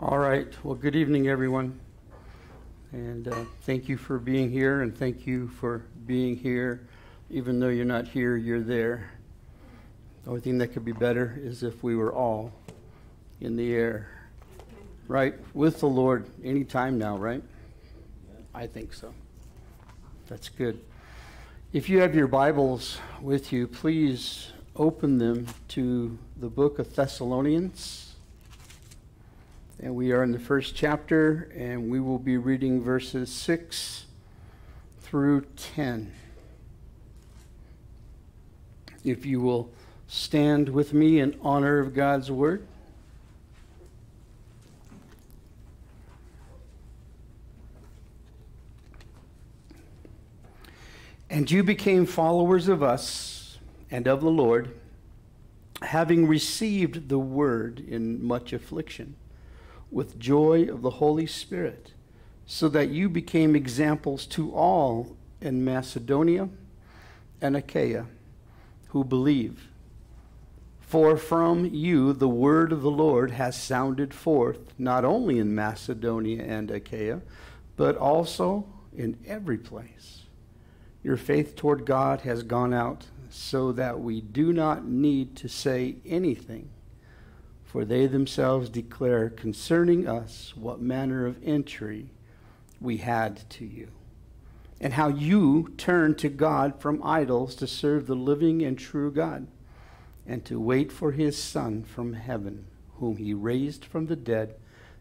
All right. Well, good evening, everyone. And uh, thank you for being here, and thank you for being here. Even though you're not here, you're there. The only thing that could be better is if we were all in the air, right? With the Lord anytime now, right? I think so. That's good. If you have your Bibles with you, please open them to the book of Thessalonians. And we are in the first chapter, and we will be reading verses 6 through 10. If you will stand with me in honor of God's word. And you became followers of us and of the Lord, having received the word in much affliction with joy of the Holy Spirit, so that you became examples to all in Macedonia and Achaia who believe. For from you the word of the Lord has sounded forth, not only in Macedonia and Achaia, but also in every place. Your faith toward God has gone out so that we do not need to say anything for they themselves declare concerning us what manner of entry we had to you, and how you turned to God from idols to serve the living and true God, and to wait for his Son from heaven, whom he raised from the dead,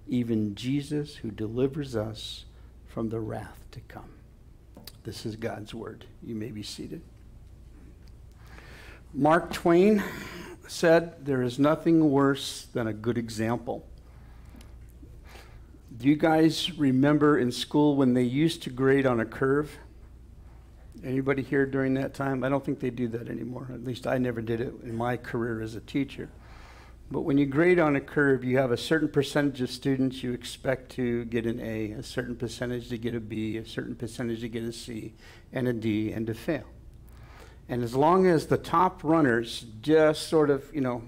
even Jesus, who delivers us from the wrath to come. This is God's word. You may be seated. Mark Twain said, There is nothing worse than a good example. Do you guys remember in school when they used to grade on a curve? Anybody here during that time? I don't think they do that anymore. At least I never did it in my career as a teacher. But when you grade on a curve, you have a certain percentage of students you expect to get an A, a certain percentage to get a B, a certain percentage to get a C, and a D, and to fail. And as long as the top runners just sort of, you know,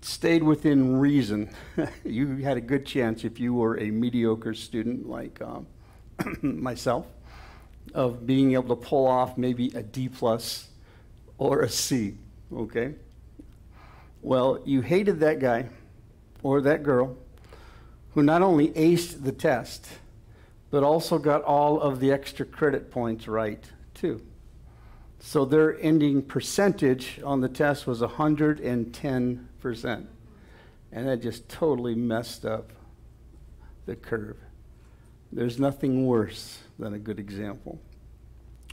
stayed within reason, you had a good chance if you were a mediocre student like um, myself of being able to pull off maybe a D plus or a C, okay? Well, you hated that guy or that girl who not only aced the test, but also got all of the extra credit points right, too. So their ending percentage on the test was 110%. And that just totally messed up the curve. There's nothing worse than a good example.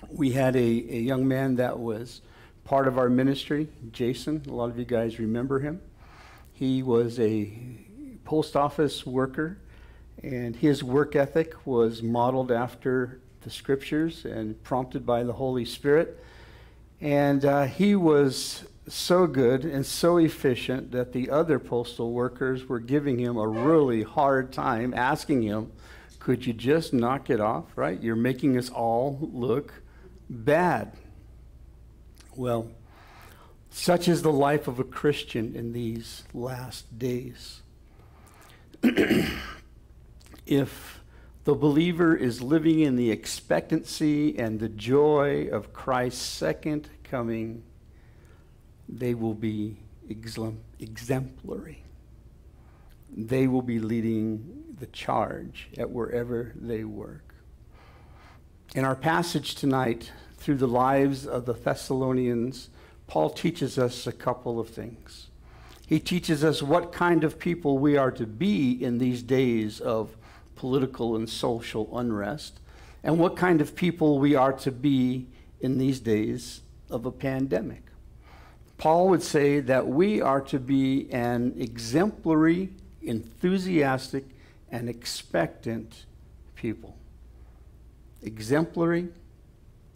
We had a, a young man that was part of our ministry, Jason. A lot of you guys remember him. He was a post office worker, and his work ethic was modeled after the scriptures and prompted by the Holy Spirit. And uh, he was so good and so efficient that the other postal workers were giving him a really hard time, asking him, Could you just knock it off, right? You're making us all look bad. Well, such is the life of a Christian in these last days. if the believer is living in the expectancy and the joy of Christ's second coming. They will be exemplary. They will be leading the charge at wherever they work. In our passage tonight, through the lives of the Thessalonians, Paul teaches us a couple of things. He teaches us what kind of people we are to be in these days of political and social unrest, and what kind of people we are to be in these days of a pandemic. Paul would say that we are to be an exemplary, enthusiastic, and expectant people. Exemplary,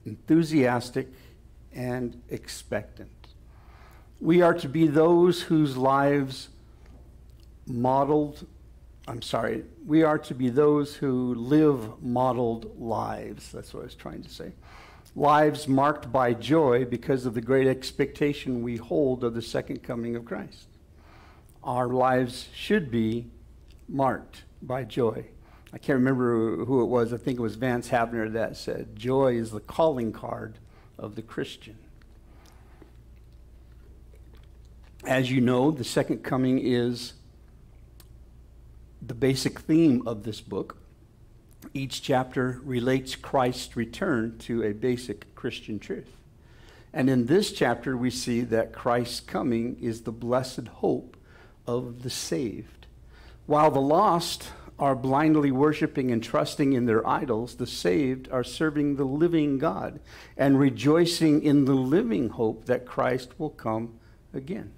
enthusiastic, and expectant. We are to be those whose lives modeled I'm sorry, we are to be those who live modeled lives. That's what I was trying to say. Lives marked by joy because of the great expectation we hold of the second coming of Christ. Our lives should be marked by joy. I can't remember who it was. I think it was Vance Havner that said, Joy is the calling card of the Christian. As you know, the second coming is the basic theme of this book. Each chapter relates Christ's return to a basic Christian truth. And in this chapter, we see that Christ's coming is the blessed hope of the saved. While the lost are blindly worshiping and trusting in their idols, the saved are serving the living God and rejoicing in the living hope that Christ will come again,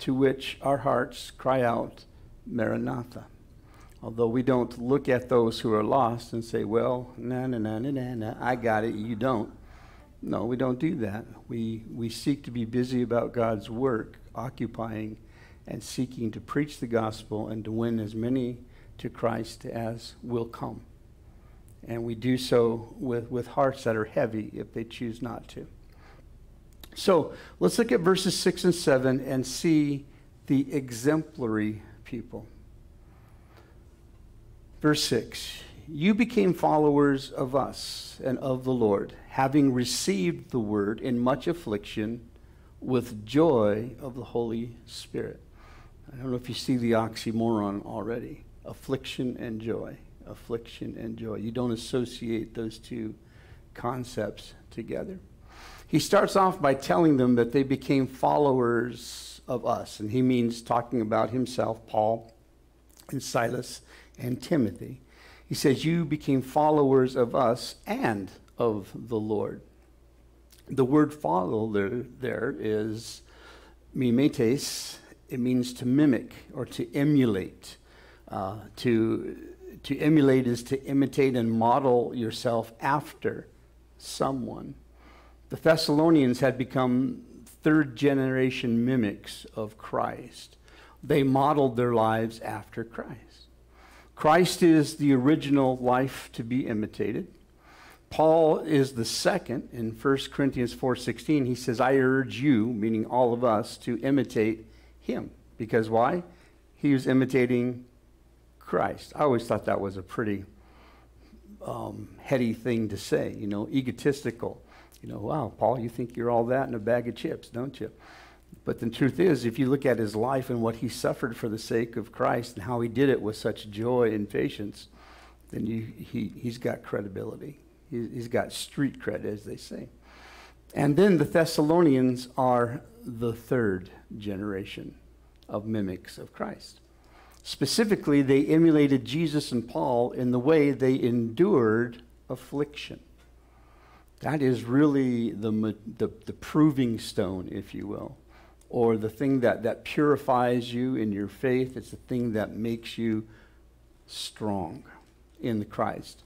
to which our hearts cry out, Maranatha. Although we don't look at those who are lost and say, well, na na na na na, na I got it, you don't. No, we don't do that. We, we seek to be busy about God's work, occupying and seeking to preach the gospel and to win as many to Christ as will come. And we do so with, with hearts that are heavy if they choose not to. So let's look at verses 6 and 7 and see the exemplary people. Verse 6 You became followers of us and of the Lord, having received the word in much affliction with joy of the Holy Spirit. I don't know if you see the oxymoron already affliction and joy. Affliction and joy. You don't associate those two concepts together. He starts off by telling them that they became followers of us, and he means talking about himself, Paul and Silas and Timothy. He says, You became followers of us and of the Lord. The word follow there, there is mimetes. It means to mimic or to emulate. Uh, to, to emulate is to imitate and model yourself after someone. The Thessalonians had become third generation mimics of Christ. They modeled their lives after Christ. Christ is the original life to be imitated. Paul is the second in 1 Corinthians 4:16. He says, "I urge you, meaning all of us, to imitate him." Because why? He was imitating Christ. I always thought that was a pretty um, heady thing to say, you know, egotistical. You know, wow, Paul, you think you're all that in a bag of chips, don't you? But the truth is, if you look at his life and what he suffered for the sake of Christ and how he did it with such joy and patience, then you, he, he's got credibility. He, he's got street cred, as they say. And then the Thessalonians are the third generation of mimics of Christ. Specifically, they emulated Jesus and Paul in the way they endured affliction. That is really the, the, the, proving stone, if you will, or the thing that, that purifies you in your faith. It's the thing that makes you strong in Christ.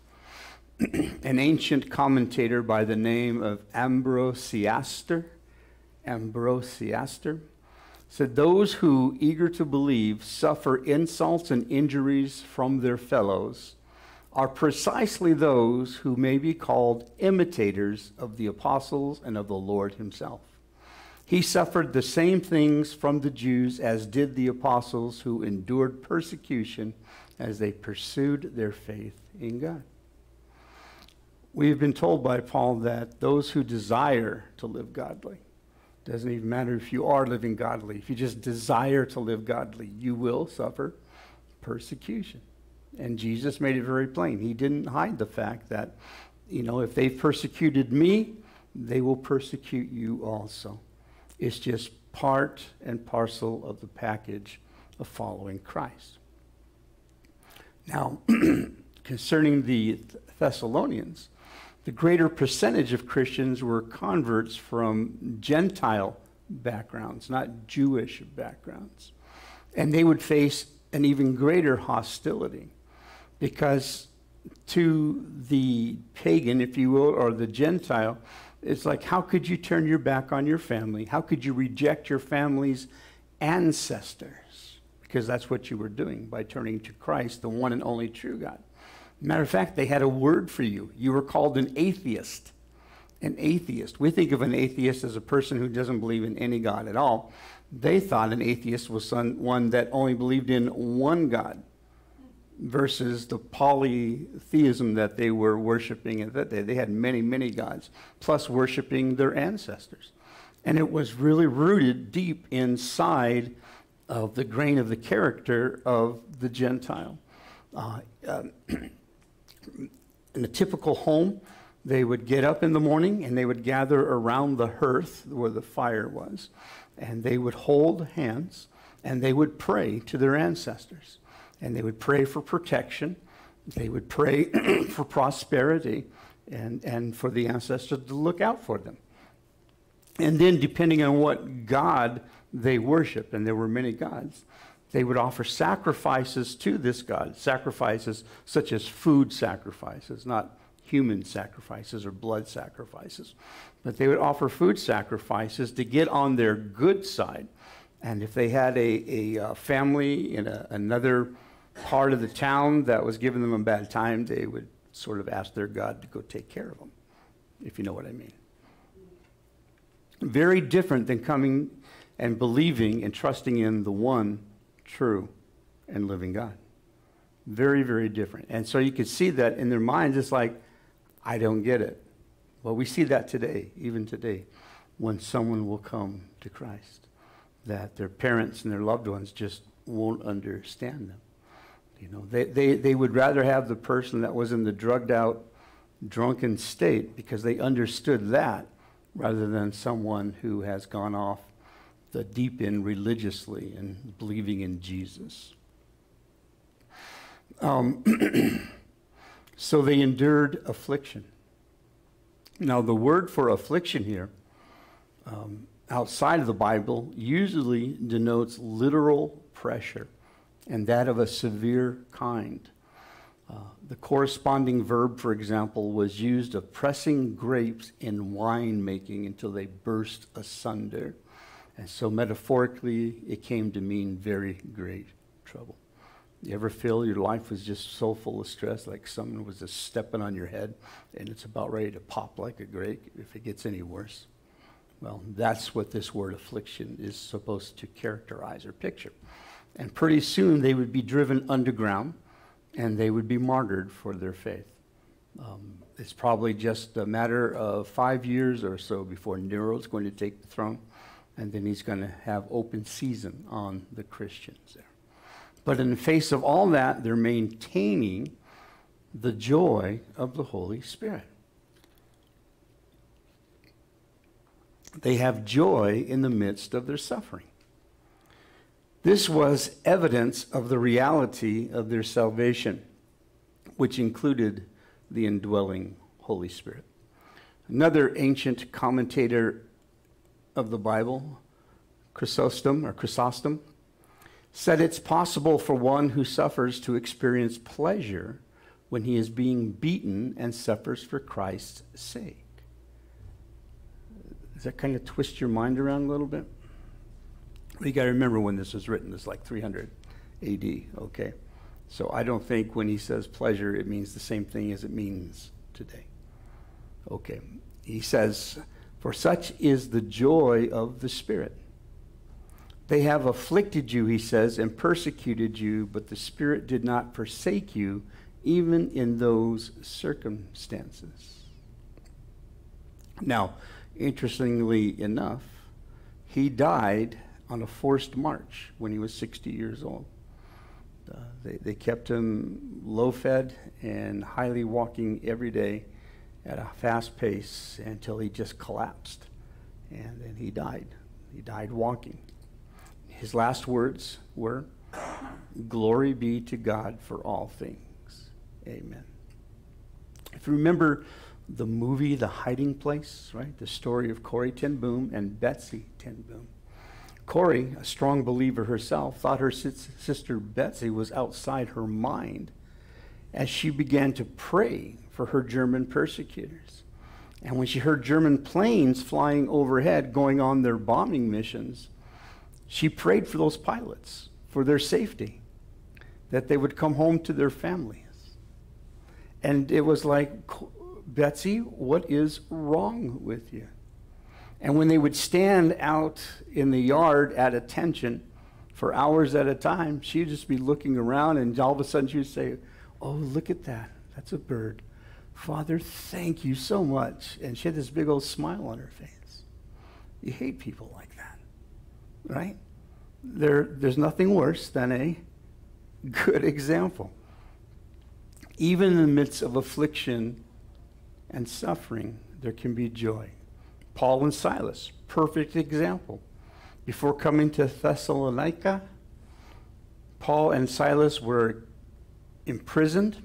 An ancient commentator by the name of Ambrosiaster, Ambrosiaster, said, Those who, eager to believe, suffer insults and injuries from their fellows are precisely those who may be called imitators of the apostles and of the Lord himself. He suffered the same things from the Jews as did the apostles who endured persecution as they pursued their faith in God. We have been told by Paul that those who desire to live godly, doesn't even matter if you are living godly. If you just desire to live godly, you will suffer persecution. And Jesus made it very plain. He didn't hide the fact that, you know, if they persecuted me, they will persecute you also. It's just part and parcel of the package of following Christ. Now, concerning the Thessalonians, the greater percentage of Christians were converts from Gentile backgrounds, not Jewish backgrounds. And they would face an even greater hostility because to the pagan, if you will, or the Gentile, it's like, how could you turn your back on your family? How could you reject your family's ancestors? Because that's what you were doing by turning to Christ, the one and only true God. Matter of fact, they had a word for you. You were called an atheist. An atheist. We think of an atheist as a person who doesn't believe in any God at all. They thought an atheist was one that only believed in one God. Versus the polytheism that they were worshiping at that day. They had many, many gods, plus worshiping their ancestors. And it was really rooted deep inside of the grain of the character of the Gentile. Uh, um, in a typical home, they would get up in the morning and they would gather around the hearth where the fire was, and they would hold hands and they would pray to their ancestors. And they would pray for protection, they would pray for prosperity, and, and for the ancestors to look out for them. And then, depending on what God they worship, and there were many gods, they would offer sacrifices to this God, sacrifices such as food sacrifices, not human sacrifices or blood sacrifices. But they would offer food sacrifices to get on their good side. And if they had a, a, uh, family in a, another part of the town that was giving them a bad time, they would sort of ask their God to go take care of them, if you know what I mean. Very different than coming and believing and trusting in the one true and living God. Very, very different. And so you can see that in their minds, it's like, I don't get it. Well, we see that today, even today, when someone will come to Christ, that their parents and their loved ones just won't understand them. You know, they, they, they would rather have the person that was in the drugged out, drunken state because they understood that rather than someone who has gone off the deep end religiously and believing in Jesus. Um, so they endured affliction. Now, the word for affliction here, um, outside of the Bible, usually denotes literal pressure, and that of a severe kind. Uh, the corresponding verb, for example, was used of pressing grapes in wine making until they burst asunder. And so, metaphorically, it came to mean very great trouble. You ever feel your life was just so full of stress, like someone was just stepping on your head and it's about ready to pop like a grape if it gets any worse? Well, that's what this word affliction is supposed to characterize or picture. And pretty soon they would be driven underground and they would be martyred for their faith. Um, it's probably just a matter of five years or so before Nero is going to take the throne and then he's going to have open season on the Christians there. But in the face of all that, they're maintaining the joy of the Holy Spirit. They have joy in the midst of their suffering. This was evidence of the reality of their salvation, which included the indwelling Holy Spirit. Another ancient commentator of the Bible, Chrysostom or Chrysostom, said it's possible for one who suffers to experience pleasure when he is being beaten and suffers for Christ's sake. Does that kind of twist your mind around a little bit? You got to remember when this was written, it's like 300 AD, okay? So I don't think when he says pleasure, it means the same thing as it means today. Okay. He says, for such is the joy of the Spirit. They have afflicted you, he says, and persecuted you, but the Spirit did not forsake you, even in those circumstances. Now, interestingly enough, he died on a forced march when he was 60 years old. Uh, they, they kept him low fed and highly walking every day at a fast pace until he just collapsed. And then he died. He died walking. His last words were, Glory be to God for all things. Amen. If you remember the movie The Hiding Place, right? The story of Corrie ten Boom and Betsy ten Boom. Corrie, a strong believer herself, thought her sister Betsy was outside her mind as she began to pray for her German persecutors. And when she heard German planes flying overhead going on their bombing missions, she prayed for those pilots, for their safety, that they would come home to their families. And it was like, Betsy, what is wrong with you? And when they would stand out in the yard at attention, For hours at a time, she'd just be looking around, and all of a sudden she would say, Oh, look at that. That's a bird. Father, thank you so much. And she had this big old smile on her face. You hate people like that, right? There, there's nothing worse than a good example. Even in the midst of affliction and suffering, there can be joy. Paul and Silas, perfect example. Before coming to Thessalonica, Paul and Silas were imprisoned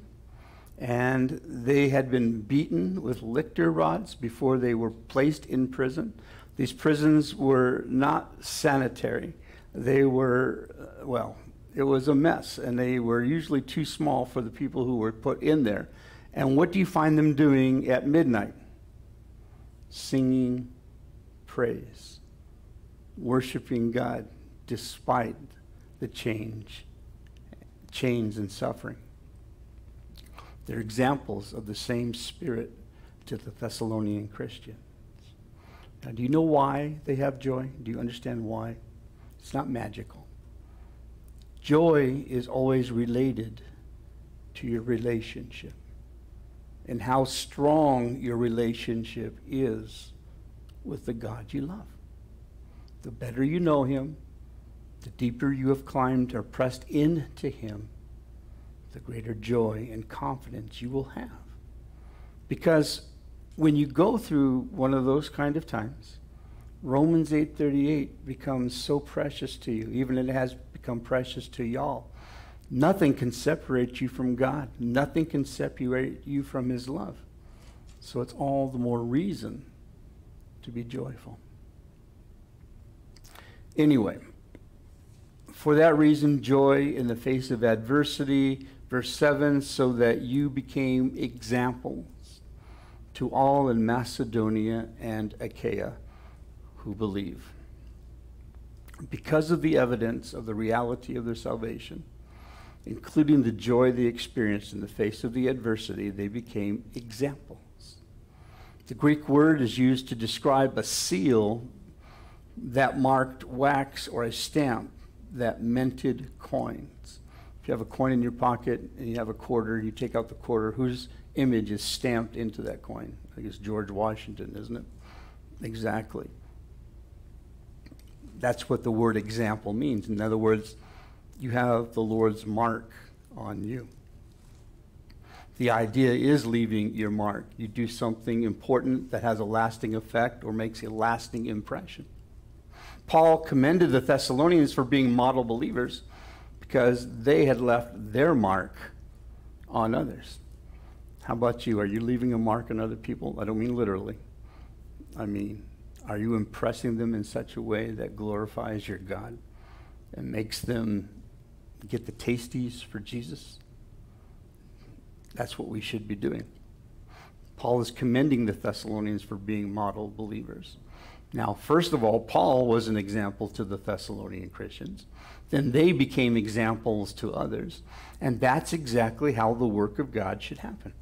and they had been beaten with lictor rods before they were placed in prison. These prisons were not sanitary. They were, uh, well, it was a mess, and they were usually too small for the people who were put in there. And what do you find them doing at midnight? Singing praise, worshiping God despite the change, chains and suffering. They're examples of the same spirit to the Thessalonian Christians. Now, do you know why they have joy? Do you understand why? It's not magical. Joy is always related to your relationship and how strong your relationship is with the God you love. The better you know Him, the deeper you have climbed or pressed into Him, the greater joy and confidence you will have. Because when you go through one of those kind of times, Romans 8:38 becomes so precious to you, even it has become precious to y'all. Nothing can separate you from God. Nothing can separate you from his love. So it's all the more reason to be joyful. Anyway, for that reason, joy in the face of adversity, Verse 7 so that you became examples to all in Macedonia and Achaia who believe. Because of the evidence of the reality of their salvation, including the joy they experienced in the face of the adversity, they became examples. The Greek word is used to describe a seal that marked wax or a stamp that minted coins If you have a coin in your pocket and you have a quarter, you take out the quarter, whose image is stamped into that coin? I think it's George Washington, isn't it? Exactly. That's what the word example means. In other words, you have the Lord's mark on you. The idea is leaving your mark. You do something important that has a lasting effect or makes a lasting impression. Paul commended the Thessalonians for being model believers because they had left their mark on others. How about you? Are you leaving a mark on other people? I don't mean literally. I mean, are you impressing them in such a way that glorifies your God and makes them get the tasties for Jesus? That's what we should be doing. Paul is commending the Thessalonians for being model believers. Now, first of all, Paul was an example to the Thessalonian Christians. Then they became examples to others. And that's exactly how the work of God should happen.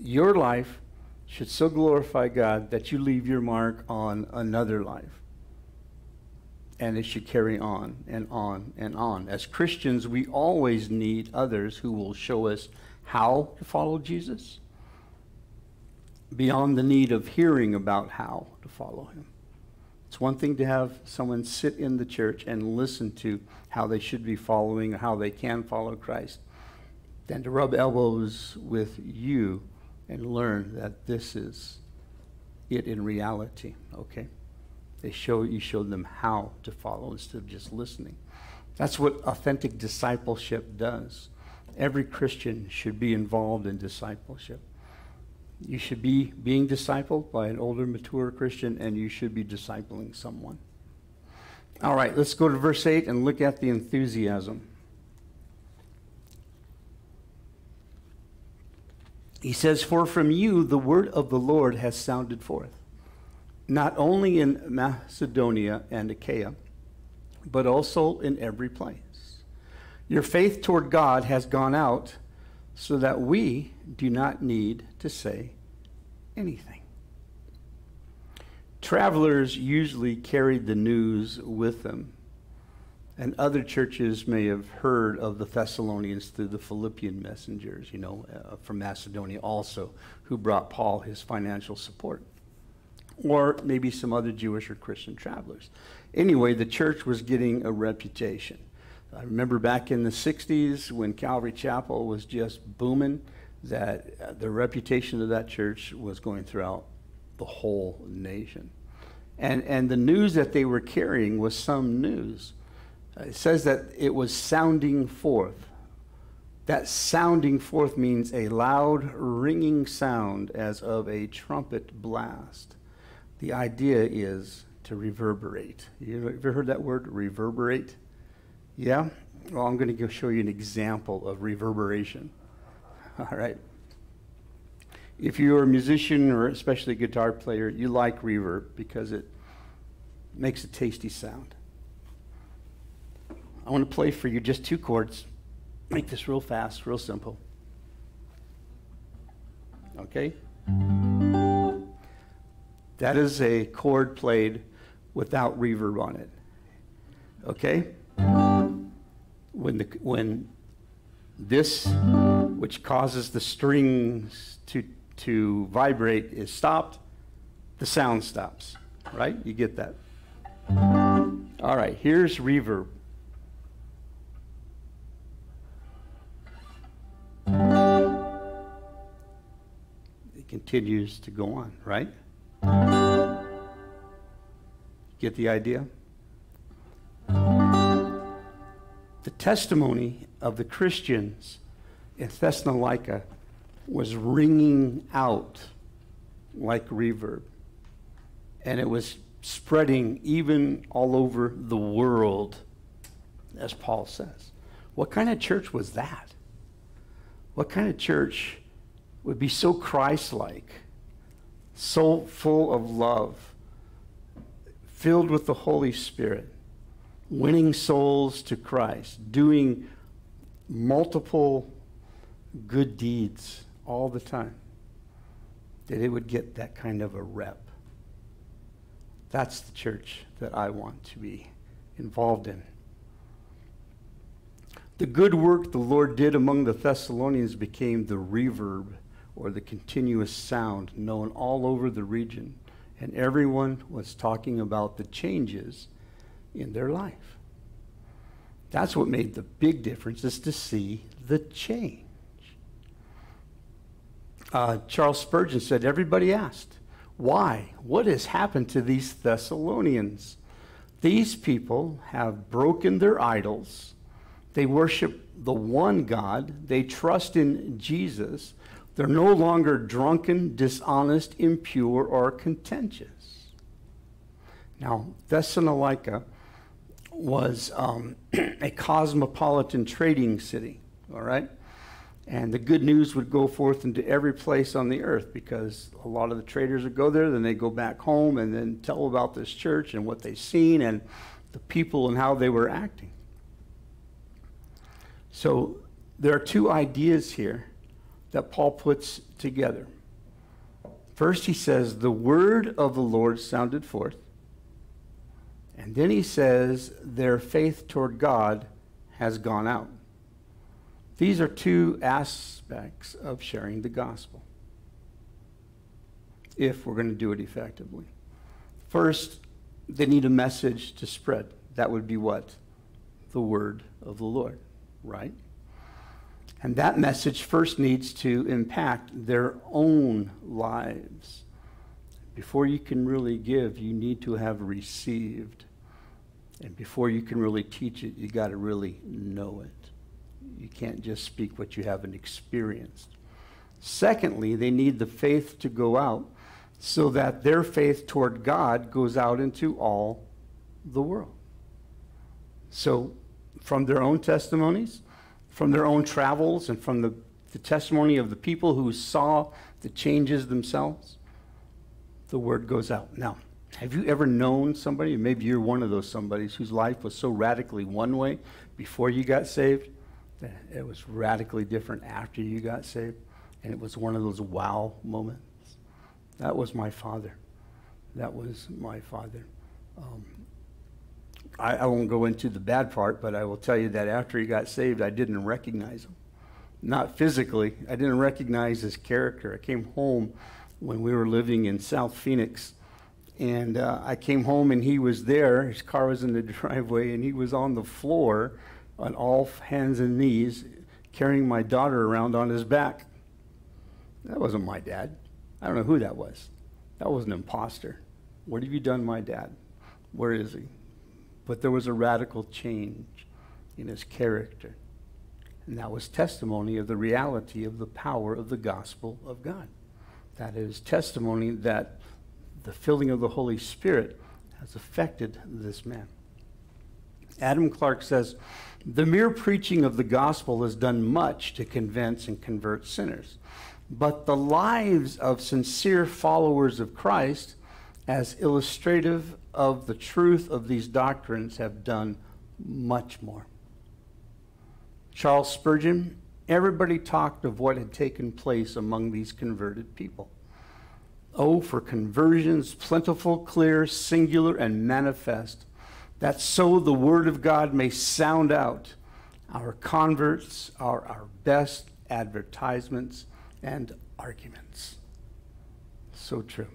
Your life should so glorify God that you leave your mark on another life. And it should carry on and on and on. As Christians, we always need others who will show us how to follow Jesus beyond the need of hearing about how to follow him. It's one thing to have someone sit in the church and listen to how they should be following or how they can follow Christ, than to rub elbows with you and learn that this is it in reality, okay? They show you showed them how to follow instead of just listening. That's what authentic discipleship does. Every Christian should be involved in discipleship. You should be being discipled by an older, mature Christian, and you should be discipling someone. All right, let's go to verse 8 and look at the enthusiasm. He says, For from you the word of the Lord has sounded forth, not only in Macedonia and Achaia, but also in every place. Your faith toward God has gone out so that we do not need to say anything. Travelers usually carried the news with them And other churches may have heard of the Thessalonians through the Philippian messengers, you know, uh, from Macedonia also, who brought Paul his financial support. Or maybe some other Jewish or Christian travelers. Anyway, the church was getting a reputation. I remember back in the 60s when Calvary Chapel was just booming, that uh, the reputation of that church was going throughout the whole nation. And, and the news that they were carrying was some news. Uh, it says that it was sounding forth. That sounding forth means a loud, ringing sound as of a trumpet blast. The idea is to reverberate. You ever heard that word, reverberate? Yeah? Well, I'm going to show you an example of reverberation. All right. If you're a musician or especially a guitar player, you like reverb because it makes a tasty sound. I want to play for you just two chords. Make this real fast, real simple. Okay? That is a chord played without reverb on it. Okay? When, the, when this, which causes the strings to, to vibrate, is stopped, the sound stops. Right? You get that? All right, here's reverb. It continues to go on, right? Get the idea? The testimony of the Christians in Thessalonica was ringing out like reverb. And it was spreading even all over the world, as Paul says. What kind of church was that? What kind of church would be so Christ like, so full of love, filled with the Holy Spirit, winning souls to Christ, doing multiple good deeds all the time? That it would get that kind of a rep. That's the church that I want to be involved in. The good work the Lord did among the Thessalonians became the reverb or the continuous sound known all over the region, and everyone was talking about the changes in their life. That's what made the big difference is to see the change. Uh, Charles Spurgeon said, Everybody asked, why? What has happened to these Thessalonians? These people have broken their idols. They worship the one God. They trust in Jesus. They're no longer drunken, dishonest, impure, or contentious. Now, Thessalonica was um, a cosmopolitan trading city, all right? And the good news would go forth into every place on the earth because a lot of the traders would go there, then they go back home and then tell about this church and what they've seen and the people and how they were acting. So there are two ideas here that Paul puts together. First, he says, The word of the Lord sounded forth. And then he says, Their faith toward God has gone out. These are two aspects of sharing the gospel if we're going to do it effectively. First, they need a message to spread. That would be what? The word of the Lord, right? And that message first needs to impact their own lives. Before you can really give, you need to have received. And before you can really teach it, you got to really know it. You can't just speak what you haven't experienced. Secondly, they need the faith to go out so that their faith toward God goes out into all the world. So, from their own testimonies, from their own travels, and from the, the testimony of the people who saw the changes themselves, the word goes out. Now, have you ever known somebody, maybe you're one of those somebodies whose life was so radically one way before you got saved, that it was radically different after you got saved, and it was one of those wow moments. That was my father. That was my father. Um, I, I won't go into the bad part, but I will tell you that after he got saved, I didn't recognize him. Not physically, I didn't recognize his character. I came home when we were living in South Phoenix, and uh, I came home and he was there. His car was in the driveway, and he was on the floor on all hands and knees, carrying my daughter around on his back. That wasn't my dad. I don't know who that was. That was an imposter. What have you done, my dad? Where is he? But there was a radical change in his character. And that was testimony of the reality of the power of the gospel of God. That is testimony that the filling of the Holy Spirit has affected this man. Adam Clarke says, The mere preaching of the gospel has done much to convince and convert sinners. But the lives of sincere followers of Christ, as illustrative of the truth of these doctrines, have done much more. Charles Spurgeon, everybody talked of what had taken place among these converted people. Oh, for conversions plentiful, clear, singular, and manifest, that so the word of God may sound out. Our converts are our best advertisements and arguments. So true.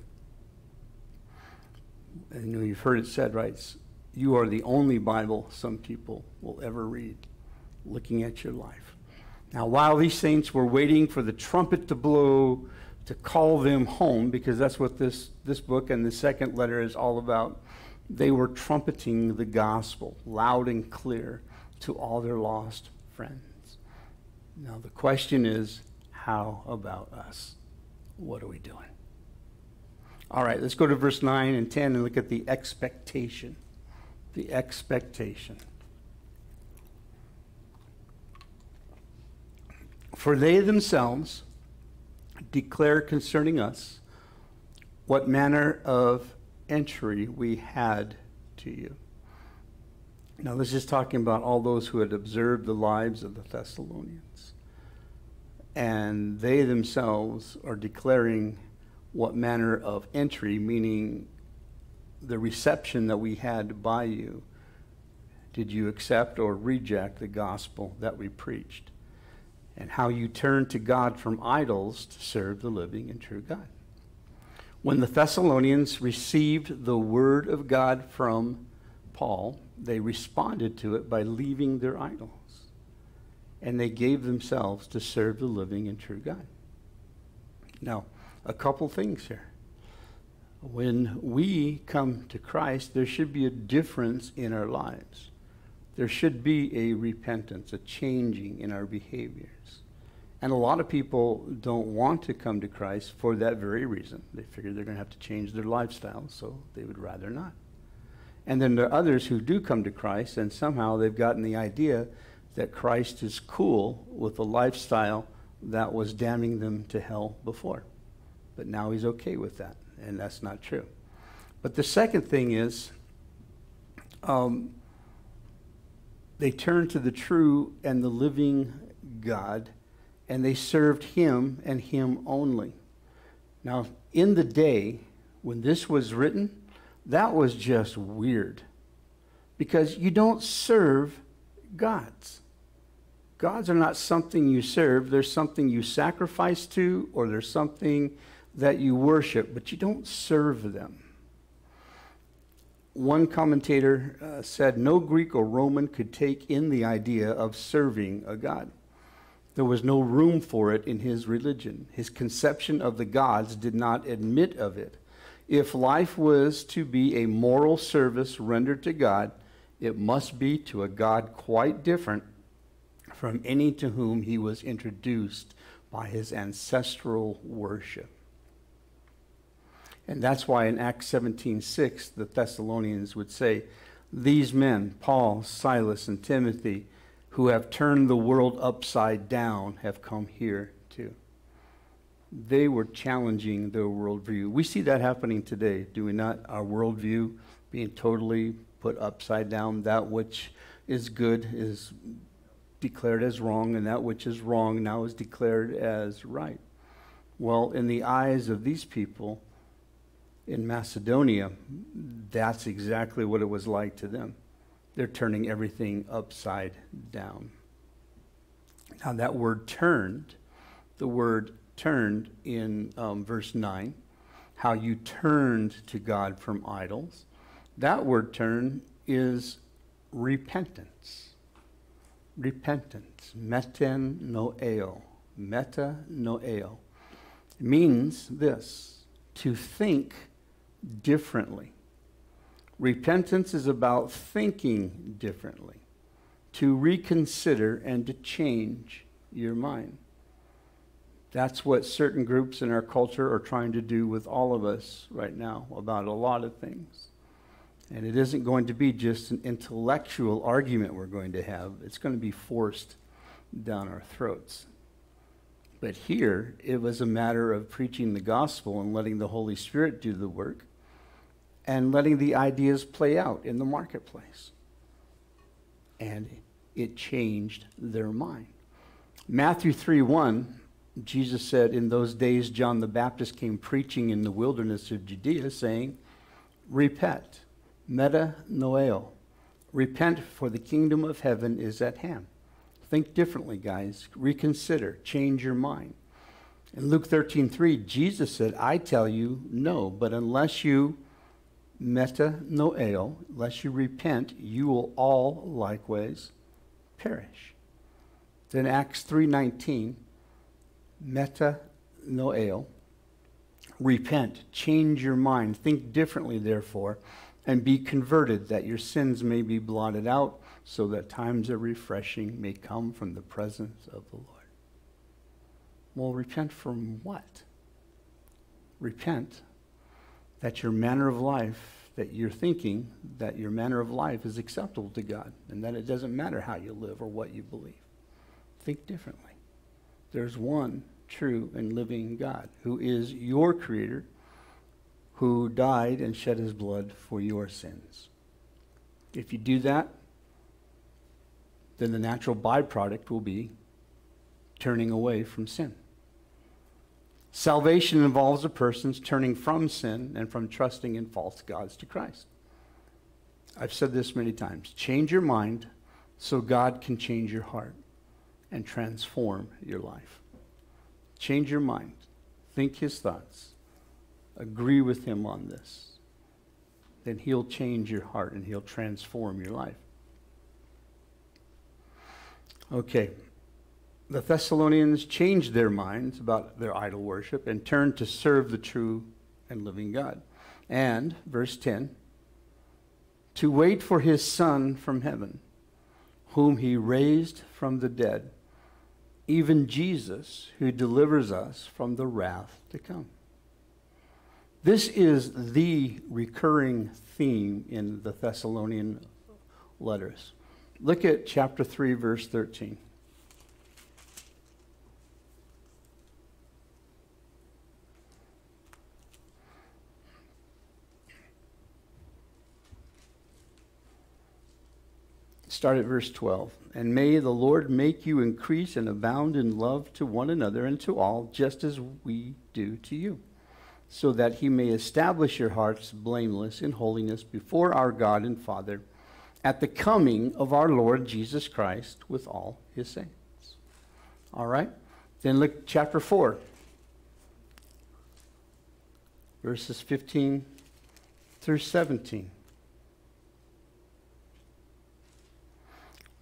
You know, you've heard it said, right? You are the only Bible some people will ever read, looking at your life. Now, while these saints were waiting for the trumpet to blow to call them home, because that's what this, this book and the second letter is all about, they were trumpeting the gospel loud and clear to all their lost friends. Now, the question is how about us? What are we doing? All right, let's go to verse 9 and 10 and look at the expectation. The expectation. For they themselves declare concerning us what manner of entry we had to you. Now, this is talking about all those who had observed the lives of the Thessalonians and they themselves are declaring what manner of entry, meaning the reception that we had by you. Did you accept or reject the gospel that we preached? And how you turned to God from idols to serve the living and true God. When the Thessalonians received the word of God from Paul, they responded to it by leaving their idols and they gave themselves to serve the living and true God. Now, a couple things here. When we come to Christ, there should be a difference in our lives. There should be a repentance, a changing in our behaviors. And a lot of people don't want to come to Christ for that very reason. They figure they're going to have to change their lifestyle, so they would rather not. And then there are others who do come to Christ, and somehow they've gotten the idea that Christ is cool with a lifestyle that was damning them to hell before. But now he's okay with that, and that's not true. But the second thing is, um, they turned to the true and the living God, and they served him and him only. Now, in the day when this was written, that was just weird because you don't serve gods. Gods are not something you serve, there's something you sacrifice to, or there's something that you worship, but you don't serve them. One commentator uh, said no Greek or Roman could take in the idea of serving a god. There was no room for it in his religion. His conception of the gods did not admit of it. If life was to be a moral service rendered to God, it must be to a God quite different from any to whom he was introduced by his ancestral worship. And that's why in Acts 17:6 the Thessalonians would say, "These men, Paul, Silas, and Timothy, who have turned the world upside down, have come here too." They were challenging their worldview. We see that happening today, do we not? Our worldview being totally put upside down. That which is good is declared as wrong, and that which is wrong now is declared as right. Well, in the eyes of these people in Macedonia, that's exactly what it was like to them. they're turning everything upside down. Now, that word turned, the word turned in um, verse 9, how you turned to God from idols, that word turn is repentance. Repentance. Meten noeo. Meta noeo. Means this to think differently. Repentance is about thinking differently, to reconsider and to change your mind. That's what certain groups in our culture are trying to do with all of us right now about a lot of things. And it isn't going to be just an intellectual argument we're going to have, it's going to be forced down our throats. But here, it was a matter of preaching the gospel and letting the Holy Spirit do the work and letting the ideas play out in the marketplace. And it changed their mind. Matthew 3 1, Jesus said, In those days, John the Baptist came preaching in the wilderness of Judea, saying, Repent, meta noeo. Repent, for the kingdom of heaven is at hand. Think differently, guys. Reconsider. Change your mind. In Luke 13 3, Jesus said, I tell you, no, but unless you meta noeo, unless you repent, you will all likewise perish. Then Acts 3:19, meta noeo, repent, change your mind, think differently therefore, and be converted that your sins may be blotted out, so that times of refreshing may come from the presence of the Lord. Well, repent from what? Repent that your manner of life, that you're thinking that your manner of life is acceptable to God and that it doesn't matter how you live or what you believe. Think differently. There's one true and living God who is your creator, who died and shed his blood for your sins. If you do that, then the natural byproduct will be turning away from sin. Salvation involves a person's turning from sin and from trusting in false gods to Christ. I've said this many times. Change your mind so God can change your heart and transform your life. Change your mind. Think his thoughts. Agree with him on this. Then he'll change your heart and he'll transform your life. Okay, the Thessalonians changed their minds about their idol worship and turned to serve the true and living God. And, verse 10, to wait for his Son from heaven, whom he raised from the dead, even Jesus, who delivers us from the wrath to come. This is the recurring theme in the Thessalonian letters. Look at chapter 3, verse 13. Start at verse 12. And may the Lord make you increase and abound in love to one another and to all, just as we do to you, so that he may establish your hearts blameless in holiness before our God and Father at the coming of our Lord Jesus Christ with all his saints. All right? Then look chapter 4, verses 15 through 17.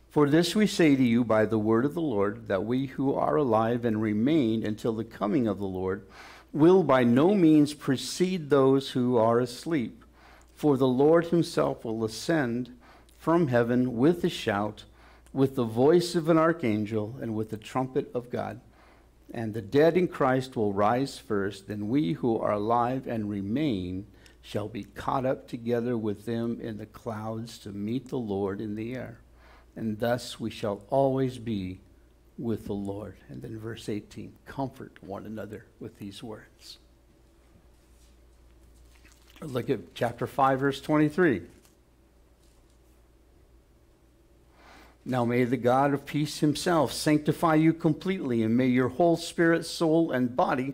For this we say to you by the word of the Lord, that we who are alive and remain until the coming of the Lord will by no means precede those who are asleep. For the Lord himself will ascend from heaven with a shout, with the voice of an archangel, and with the trumpet of God. And the dead in Christ will rise first, then we who are alive and remain shall be caught up together with them in the clouds to meet the Lord in the air and thus we shall always be with the Lord. And then verse 18 comfort one another with these words. Look at chapter 5, verse 23. Now may the God of peace himself sanctify you completely, and may your whole spirit, soul, and body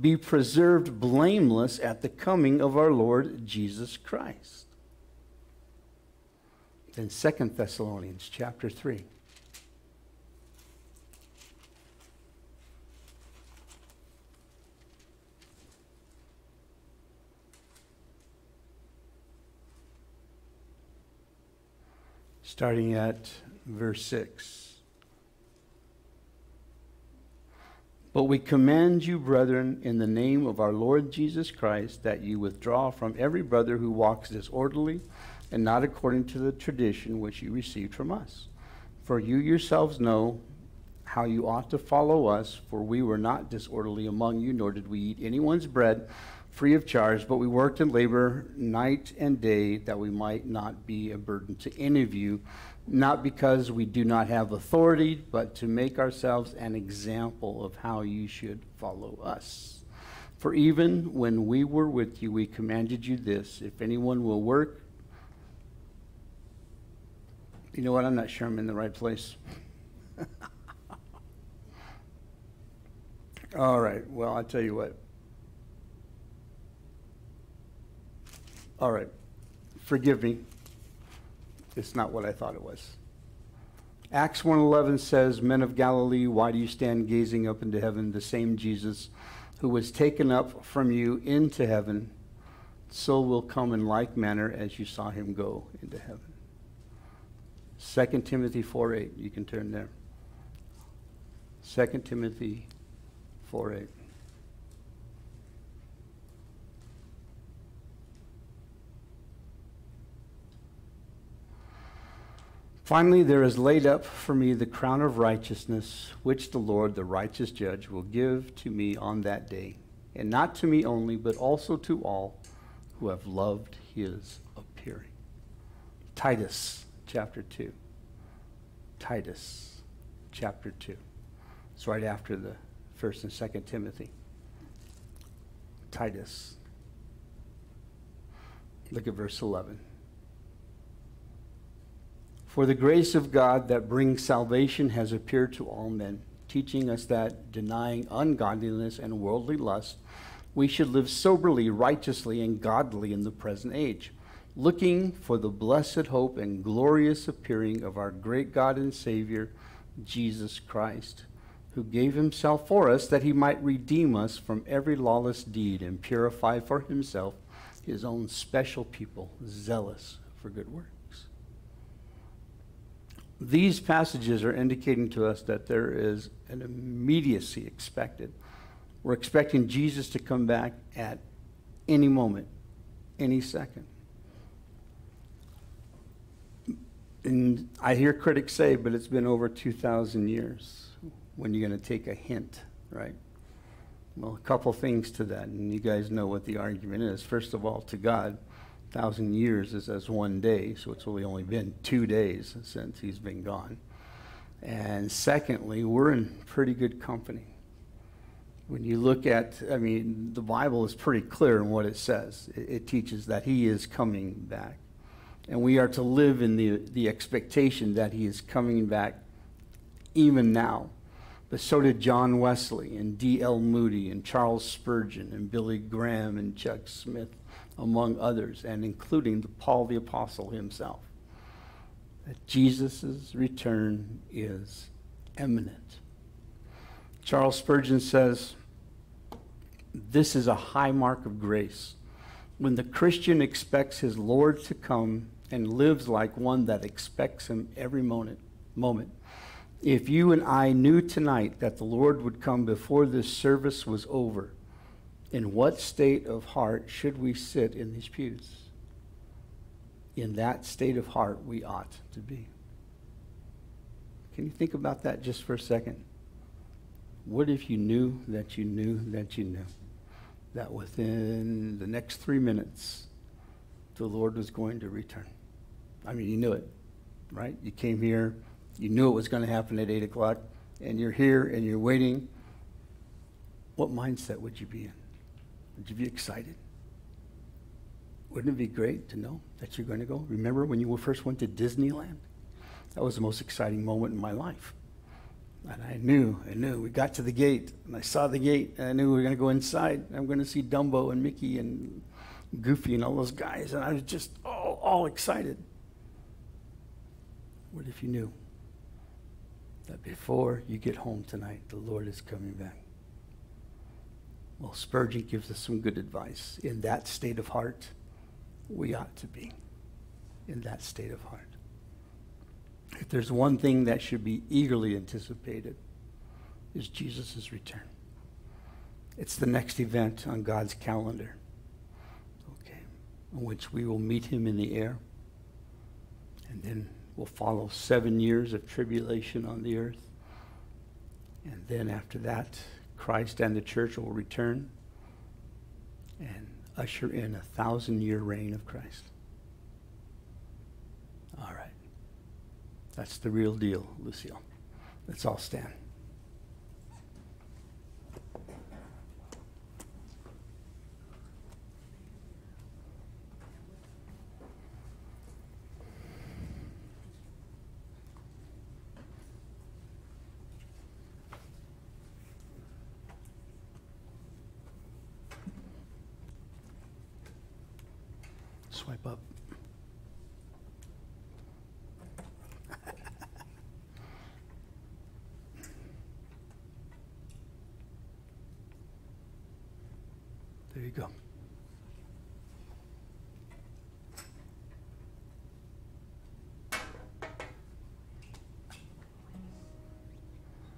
be preserved blameless at the coming of our Lord Jesus Christ. Then Second Thessalonians chapter 3. Starting at verse 6. But we command you, brethren, in the name of our Lord Jesus Christ, that you withdraw from every brother who walks disorderly and not according to the tradition which you received from us. For you yourselves know how you ought to follow us, for we were not disorderly among you, nor did we eat anyone's bread free of charge, but we worked and labored night and day that we might not be a burden to any of you not because we do not have authority, but to make ourselves an example of how you should follow us. For even when we were with you, we commanded you this if anyone will work, you know what? I'm not sure I'm in the right place. All right, well, I'll tell you what. All right, forgive me. It's not what I thought it was. Acts 1:11 says, "Men of Galilee, why do you stand gazing up into heaven? The same Jesus who was taken up from you into heaven, so will come in like manner as you saw him go into heaven." 2 Timothy 4:8, you can turn there. 2 Timothy 4:8. Finally, there is laid up for me the crown of righteousness, which the Lord, the righteous judge, will give to me on that day, and not to me only, but also to all who have loved his appearing. Titus chapter 2. Titus chapter 2. It's right after the 1st and 2nd Timothy. Titus. Look at verse 11. For the grace of God that brings salvation has appeared to all men, teaching us that, denying ungodliness and worldly lust, we should live soberly, righteously, and godly in the present age, looking for the blessed hope and glorious appearing of our great God and Savior, Jesus Christ, who gave himself for us that he might redeem us from every lawless deed and purify for himself his own special people, zealous for good works. These passages are indicating to us that there is an immediacy expected. We're expecting Jesus to come back at any moment, any second. And I hear critics say, but it's been over 2,000 years. When you're going to take a hint, right? Well, a couple things to that, and you guys know what the argument is. First of all, to God, thousand years is as one day, so it's really only been two days since he's been gone. And secondly, we're in pretty good company. When you look at, I mean, the Bible is pretty clear in what it says. It, it teaches that he is coming back. And we are to live in the, the expectation that he is coming back even now. But so did John Wesley and D.L. Moody and Charles Spurgeon and Billy Graham and Chuck Smith among others, and including Paul the Apostle himself, that Jesus' return is imminent. Charles Spurgeon says, This is a high mark of grace. When the Christian expects his Lord to come and lives like one that expects him every moment, moment. If you and I knew tonight that the Lord would come before this service was over, in what state of heart should we sit in these pews? In that state of heart, we ought to be. Can you think about that just for a second? What if you knew that you knew that you knew that within the next three minutes, the Lord was going to return? I mean, you knew it, right? You came here, you knew it was going to happen at 8 o'clock, and you're here and you're waiting. What mindset would you be in? Would you be excited? Wouldn't it be great to know that you're going to go? Remember when you first went to Disneyland? That was the most exciting moment in my life. And I knew, I knew. We got to the gate, and I saw the gate, and I knew we were going to go inside. I'm going to see Dumbo and Mickey and Goofy and all those guys, and I was just all, all excited. What if you knew that before you get home tonight, the Lord is coming back? Well, Spurgeon gives us some good advice. In that state of heart, we ought to be. In that state of heart. If there's one thing that should be eagerly anticipated, is Jesus' return. It's the next event on God's calendar, okay, in which we will meet him in the air. And then we'll follow seven years of tribulation on the earth. And then after that, Christ and the church will return and usher in a thousand year reign of Christ. All right. That's the real deal, Lucille. Let's all stand.